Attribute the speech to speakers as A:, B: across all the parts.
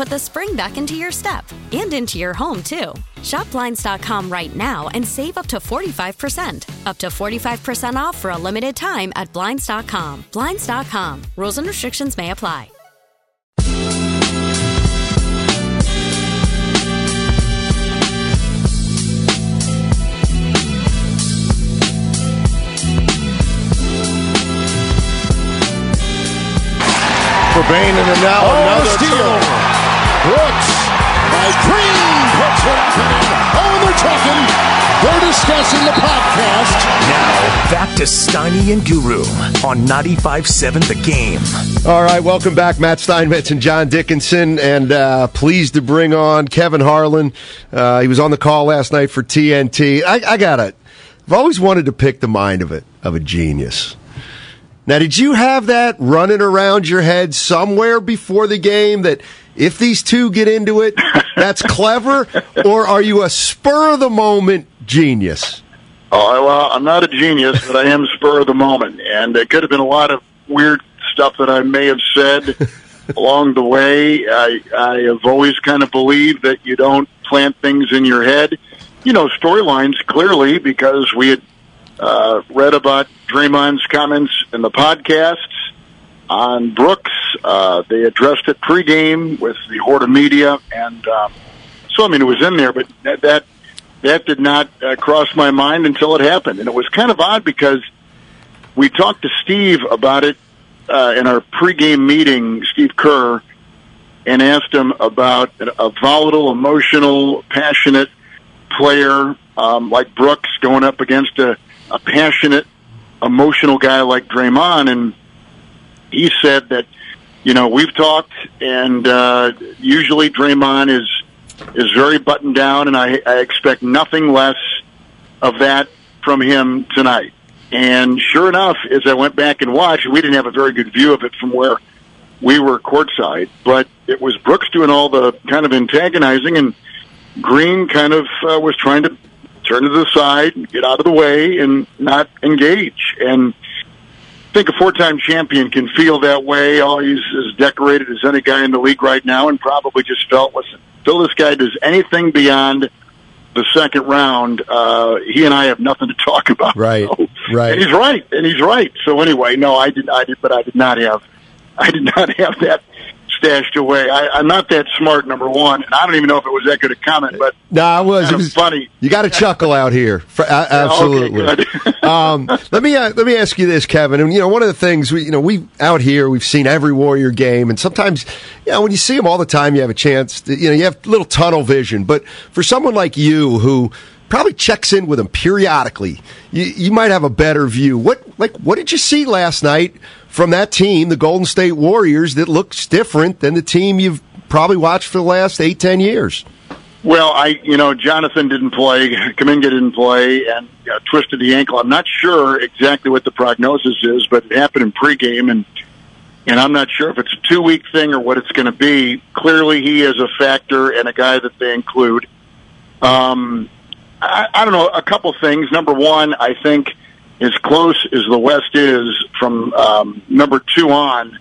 A: put the spring back into your step and into your home, too. Shop Blinds.com right now and save up to 45%. Up to 45% off for a limited time at Blinds.com. Blinds.com. Rules and restrictions may apply.
B: for Bain, and now
C: Oh,
B: another
C: steal.
B: turnover. Brooks by Green puts it up and in. Oh, and they're talking. They're discussing the podcast.
D: Now, back to Steiny and Guru on 95.7 The Game.
B: All right, welcome back, Matt Steinmetz and John Dickinson, and uh, pleased to bring on Kevin Harlan. Uh, he was on the call last night for TNT. I, I got it. I've always wanted to pick the mind of it of a genius. Now, did you have that running around your head somewhere before the game that if these two get into it, that's clever, or are you a spur of the moment genius?
C: Oh, well, I'm not a genius, but I am spur of the moment. And it could have been a lot of weird stuff that I may have said along the way. I, I have always kind of believed that you don't plant things in your head. You know, storylines clearly because we had uh, read about Draymond's comments in the podcasts on Brooks. Uh, they addressed it pregame with the Horde of Media, and um, so I mean it was in there, but that that, that did not uh, cross my mind until it happened, and it was kind of odd because we talked to Steve about it uh, in our pregame meeting, Steve Kerr, and asked him about a volatile, emotional, passionate player um, like Brooks going up against a, a passionate, emotional guy like Draymond, and he said that you know we've talked, and uh, usually Draymond is is very buttoned down, and I, I expect nothing less of that from him tonight. And sure enough, as I went back and watched, we didn't have a very good view of it from where we were courtside, but it was Brooks doing all the kind of antagonizing, and Green kind of uh, was trying to turn to the side, get out of the way, and not engage. And think a four-time champion can feel that way. All he's as decorated as any guy in the league right now, and probably just felt, listen, until this guy does anything beyond the second round, uh, he and I have nothing to talk about.
B: Right,
C: So-
B: right.
C: And he's right, and he's right. So anyway, no, I did, I did, but I did not have, I did not have that stashed away. I, I'm not that smart, number one, and I don't even know if it was that good a comment, but
B: No, it was. It was
C: funny.
B: You got to chuckle out here. For, a- absolutely.
C: Okay,
B: um, let me uh, let me ask you this, Kevin. And you know, one of the things we you know we out here we've seen every Warrior game, and sometimes you know when you see them all the time, you have a chance. To, you know, you have little tunnel vision. But for someone like you who probably checks in with them periodically, you, you might have a better view. What like what did you see last night from that team, the Golden State Warriors, that looks different than the team you've probably watched for the last eight ten years?
C: Well, I, you know, Jonathan didn't play, Kuminga didn't play, and twisted the ankle. I'm not sure exactly what the prognosis is, but it happened in pregame, and and I'm not sure if it's a two week thing or what it's going to be. Clearly, he is a factor and a guy that they include. Um, I, I don't know a couple things. Number one, I think as close as the West is from um, number two on,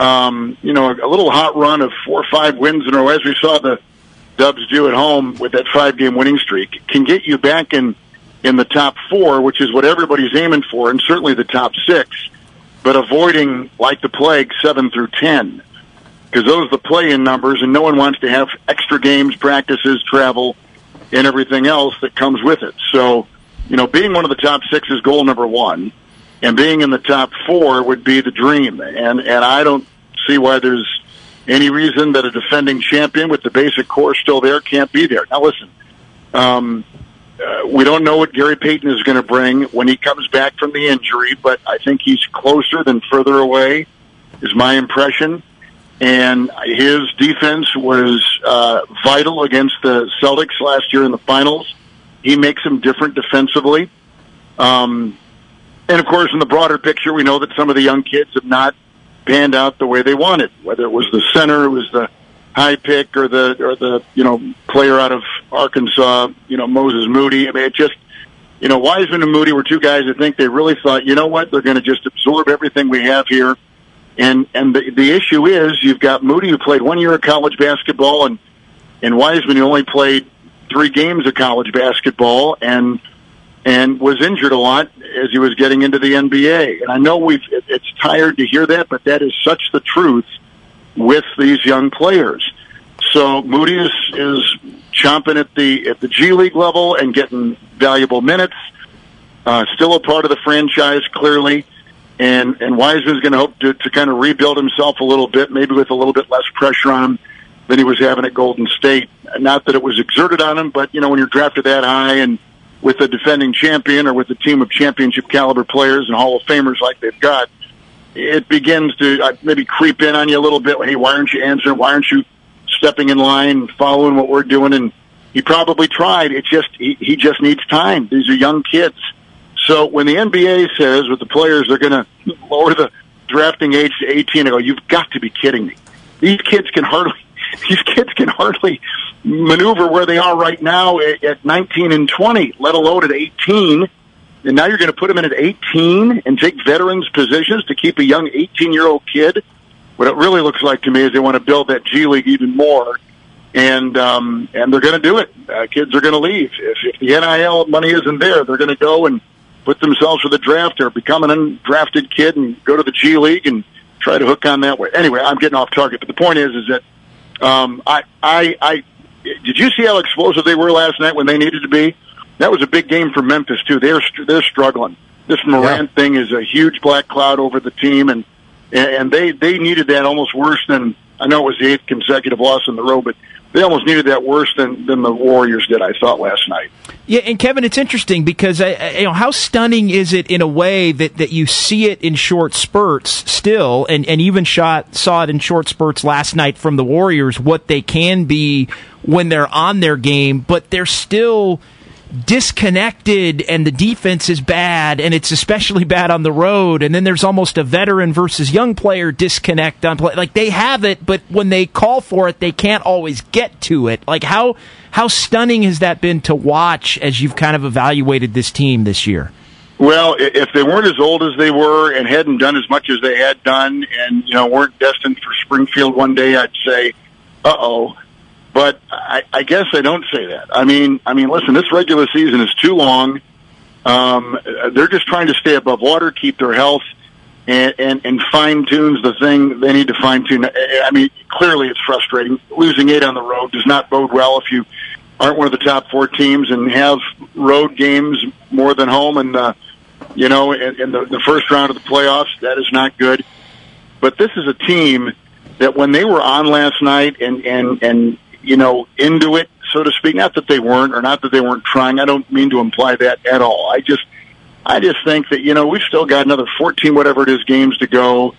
C: um, you know, a, a little hot run of four or five wins in a row, as we saw the Dubs do at home with that five game winning streak, can get you back in in the top four, which is what everybody's aiming for, and certainly the top six, but avoiding like the plague seven through ten because those are the play-in numbers, and no one wants to have extra games, practices, travel, and everything else that comes with it. So, you know, being one of the top six is goal number one, and being in the top four would be the dream. And and I don't see why there's any reason that a defending champion with the basic core still there can't be there. Now, listen, um, uh, we don't know what Gary Payton is going to bring when he comes back from the injury, but I think he's closer than further away. Is my impression and his defense was uh, vital against the Celtics last year in the finals. He makes them different defensively. Um, and of course, in the broader picture, we know that some of the young kids have not panned out the way they wanted. Whether it was the center, it was the high pick, or the or the you know player out of Arkansas, you know Moses Moody. I mean, it just you know Wiseman and Moody were two guys. I think they really thought, you know what, they're going to just absorb everything we have here and and the the issue is you've got Moody who played one year of college basketball and and Wiseman who only played three games of college basketball and and was injured a lot as he was getting into the NBA. And I know we've it's tired to hear that, but that is such the truth with these young players. So Moody is is chomping at the at the G League level and getting valuable minutes. Uh, still a part of the franchise, clearly and and Wiseman's going to hope to, to kind of rebuild himself a little bit, maybe with a little bit less pressure on him than he was having at Golden State. Not that it was exerted on him, but you know when you're drafted that high and with a defending champion or with a team of championship caliber players and Hall of Famers like they've got, it begins to uh, maybe creep in on you a little bit. Hey, why aren't you answering? Why aren't you stepping in line, following what we're doing? And he probably tried. It just he, he just needs time. These are young kids so when the NBA says with the players they're going to lower the drafting age to 18, I go, you've got to be kidding me. These kids can hardly these kids can hardly maneuver where they are right now at, at 19 and 20, let alone at 18. And now you're going to put them in at 18 and take veterans positions to keep a young 18 year old kid. What it really looks like to me is they want to build that G League even more, and um, and they're going to do it. Uh, kids are going to leave if, if the NIL money isn't there. They're going to go and put themselves for the draft or become an undrafted kid and go to the G League and try to hook on that way. Anyway, I'm getting off target, but the point is, is that um, I, I, I did you see how explosive they were last night when they needed to be? That was a big game for Memphis too. They're they're struggling. This Morant yeah. thing is a huge black cloud over the team, and and they they needed that almost worse than I know it was the eighth consecutive loss in the row, but they almost needed that worse than than the Warriors did. I thought last night.
E: Yeah, and Kevin, it's interesting because uh, you know how stunning is it in a way that, that you see it in short spurts still, and, and even shot saw it in short spurts last night from the Warriors what they can be when they're on their game, but they're still disconnected and the defense is bad and it's especially bad on the road. And then there's almost a veteran versus young player disconnect on play. Like they have it but when they call for it they can't always get to it. Like how how stunning has that been to watch as you've kind of evaluated this team this year?
C: Well, if they weren't as old as they were and hadn't done as much as they had done, and you know weren't destined for Springfield one day, I'd say, "Uh oh." But I, I guess I don't say that. I mean, I mean, listen, this regular season is too long. Um, they're just trying to stay above water, keep their health, and, and, and fine tunes the thing they need to fine tune. I mean, clearly it's frustrating. Losing eight on the road does not bode well if you aren't one of the top four teams and have road games more than home. And uh, you know, in, in the, the first round of the playoffs, that is not good. But this is a team that when they were on last night and and and you know, into it, so to speak. Not that they weren't, or not that they weren't trying. I don't mean to imply that at all. I just, I just think that you know we've still got another fourteen, whatever it is, games to go,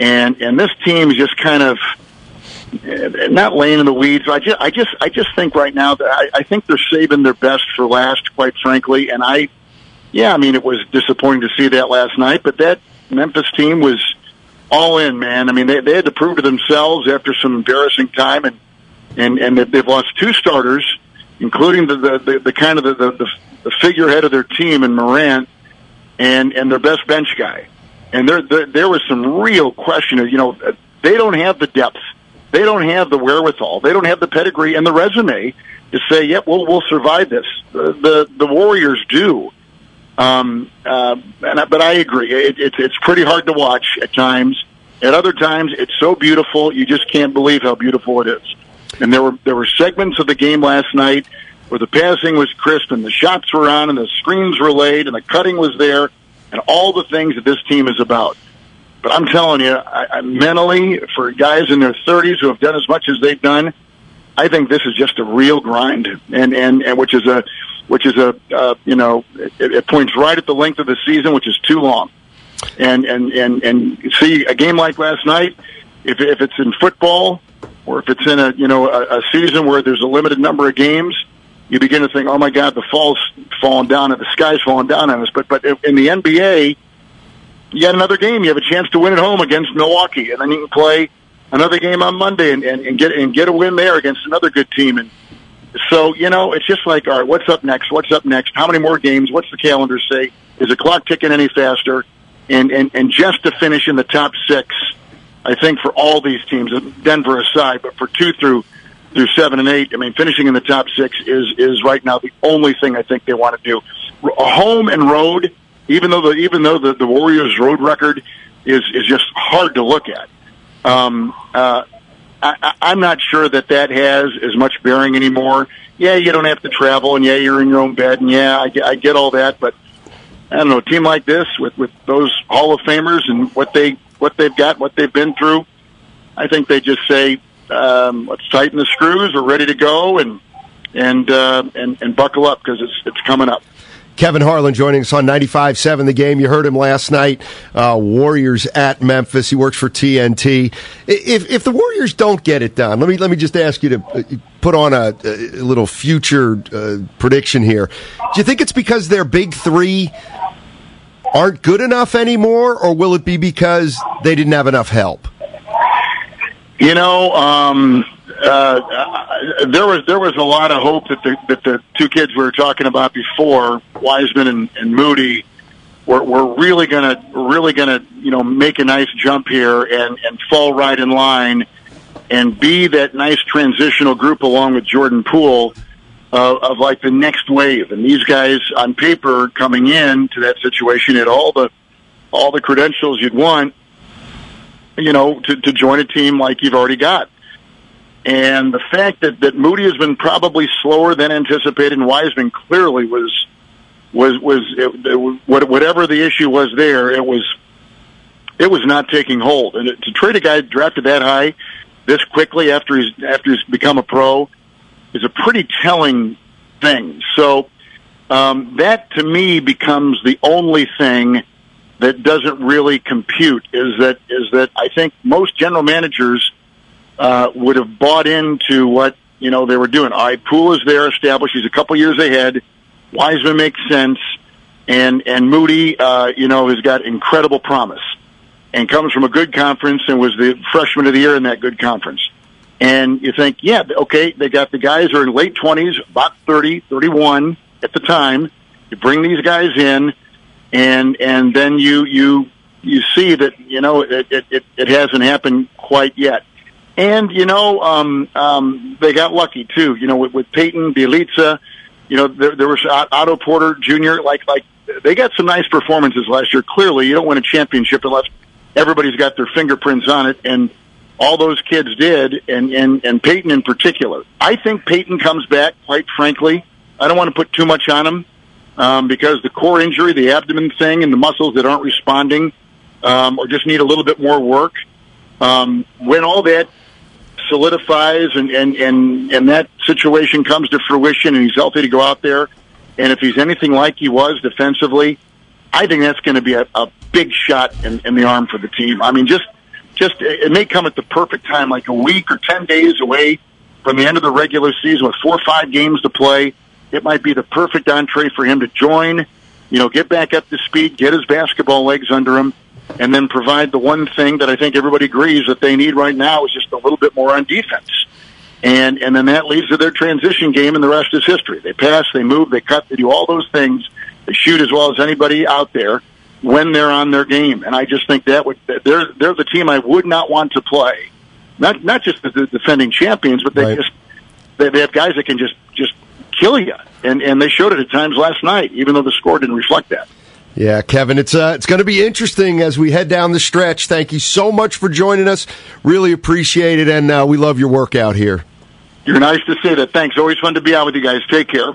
C: and and this team is just kind of eh, not laying in the weeds. I just, I just, I just think right now that I, I think they're saving their best for last, quite frankly. And I, yeah, I mean it was disappointing to see that last night, but that Memphis team was all in, man. I mean they they had to prove to themselves after some embarrassing time and and and they've lost two starters, including the the, the, the kind of the, the the figurehead of their team in Morant, and and their best bench guy. And there there, there was some real question you know they don't have the depth, they don't have the wherewithal, they don't have the pedigree and the resume to say, "Yep, we'll we'll survive this." The the, the Warriors do. Um, uh, and I, but I agree, it, it's it's pretty hard to watch at times. At other times, it's so beautiful you just can't believe how beautiful it is. And there were there were segments of the game last night where the passing was crisp and the shots were on and the screens were laid and the cutting was there and all the things that this team is about. But I'm telling you, I, I mentally, for guys in their 30s who have done as much as they've done, I think this is just a real grind, and and, and which is a which is a uh, you know it, it points right at the length of the season, which is too long. And and and and see a game like last night, if if it's in football or if it's in a you know a, a season where there's a limited number of games, you begin to think, oh my God, the fall's falling down and the sky's falling down on us. But but in the NBA, you got another game. You have a chance to win at home against Milwaukee, and then you can play another game on Monday and, and, and get and get a win there against another good team. And so you know, it's just like, all right, what's up next? What's up next? How many more games? What's the calendar say? Is the clock ticking any faster? And and and just to finish in the top six, I think for all these teams, Denver aside, but for two through through seven and eight. I mean, finishing in the top six is is right now the only thing I think they want to do. Home and road, even though the even though the, the Warriors' road record is is just hard to look at. Um, uh, I, I'm not sure that that has as much bearing anymore. Yeah, you don't have to travel, and yeah, you're in your own bed, and yeah, I I get all that, but I don't know. A team like this with with those Hall of Famers and what they what they've got, what they've been through, I think they just say um, let's tighten the screws. We're ready to go and and uh, and, and buckle up because it's it's coming up.
B: Kevin Harlan joining us on 95.7 The Game. You heard him last night. Uh, Warriors at Memphis. He works for TNT. If, if the Warriors don't get it done, let me, let me just ask you to uh, put on a, a little future uh, prediction here. Do you think it's because their big three aren't good enough anymore, or will it be because they didn't have enough help?
C: You know, um, uh, there was there was a lot of hope that the that the two kids we were talking about before, Wiseman and, and Moody, were, were really gonna really gonna you know make a nice jump here and and fall right in line, and be that nice transitional group along with Jordan Poole. Uh, of like the next wave, and these guys on paper coming in to that situation had all the all the credentials you'd want, you know, to, to join a team like you've already got. And the fact that, that Moody has been probably slower than anticipated, and Wiseman clearly was was was it, it, whatever the issue was there, it was it was not taking hold. And to trade a guy drafted that high this quickly after he's after he's become a pro is a pretty telling thing. So um, that to me becomes the only thing that doesn't really compute is that is that I think most general managers uh, would have bought into what you know they were doing. All right, Poole is there, established. He's a couple years ahead. Wiseman makes sense, and and Moody, uh, you know, has got incredible promise, and comes from a good conference and was the freshman of the year in that good conference. And you think, yeah, okay, they got the guys who are in late twenties, about 30, 31 at the time. You bring these guys in and and then you you you see that you know it it, it hasn't happened quite yet. And you know um, um, they got lucky too. You know with, with Payton, Bjelica, you know there, there was Otto Porter Jr. Like like they got some nice performances last year. Clearly, you don't win a championship unless everybody's got their fingerprints on it, and all those kids did, and and and Payton in particular. I think Payton comes back. Quite frankly, I don't want to put too much on him um, because the core injury, the abdomen thing, and the muscles that aren't responding um, or just need a little bit more work. Um, when all that solidifies and, and, and, and that situation comes to fruition and he's healthy to go out there, and if he's anything like he was defensively, I think that's going to be a, a big shot in, in the arm for the team. I mean, just just it may come at the perfect time, like a week or ten days away from the end of the regular season with four or five games to play it might be the perfect entree for him to join, you know, get back up to speed, get his basketball legs under him, and then provide the one thing that I think everybody agrees that they need right now is just a little bit more on defense. And and then that leads to their transition game, and the rest is history. They pass, they move, they cut, they do all those things. They shoot as well as anybody out there. When they're on their game, and I just think that would they're they're the team I would not want to play. Not not just the, defending champions, but they
B: Right.
C: just they, they have guys that can just just kill you, and and they showed it at times last night, even though the score didn't reflect that.
B: Yeah, Kevin, it's uh, it's going to be interesting as we head down the stretch. Thank you so much for joining us. Really appreciate it, and uh, we love your work out here.
C: You're nice to say that. Thanks. Always fun to be out with you guys. Take care.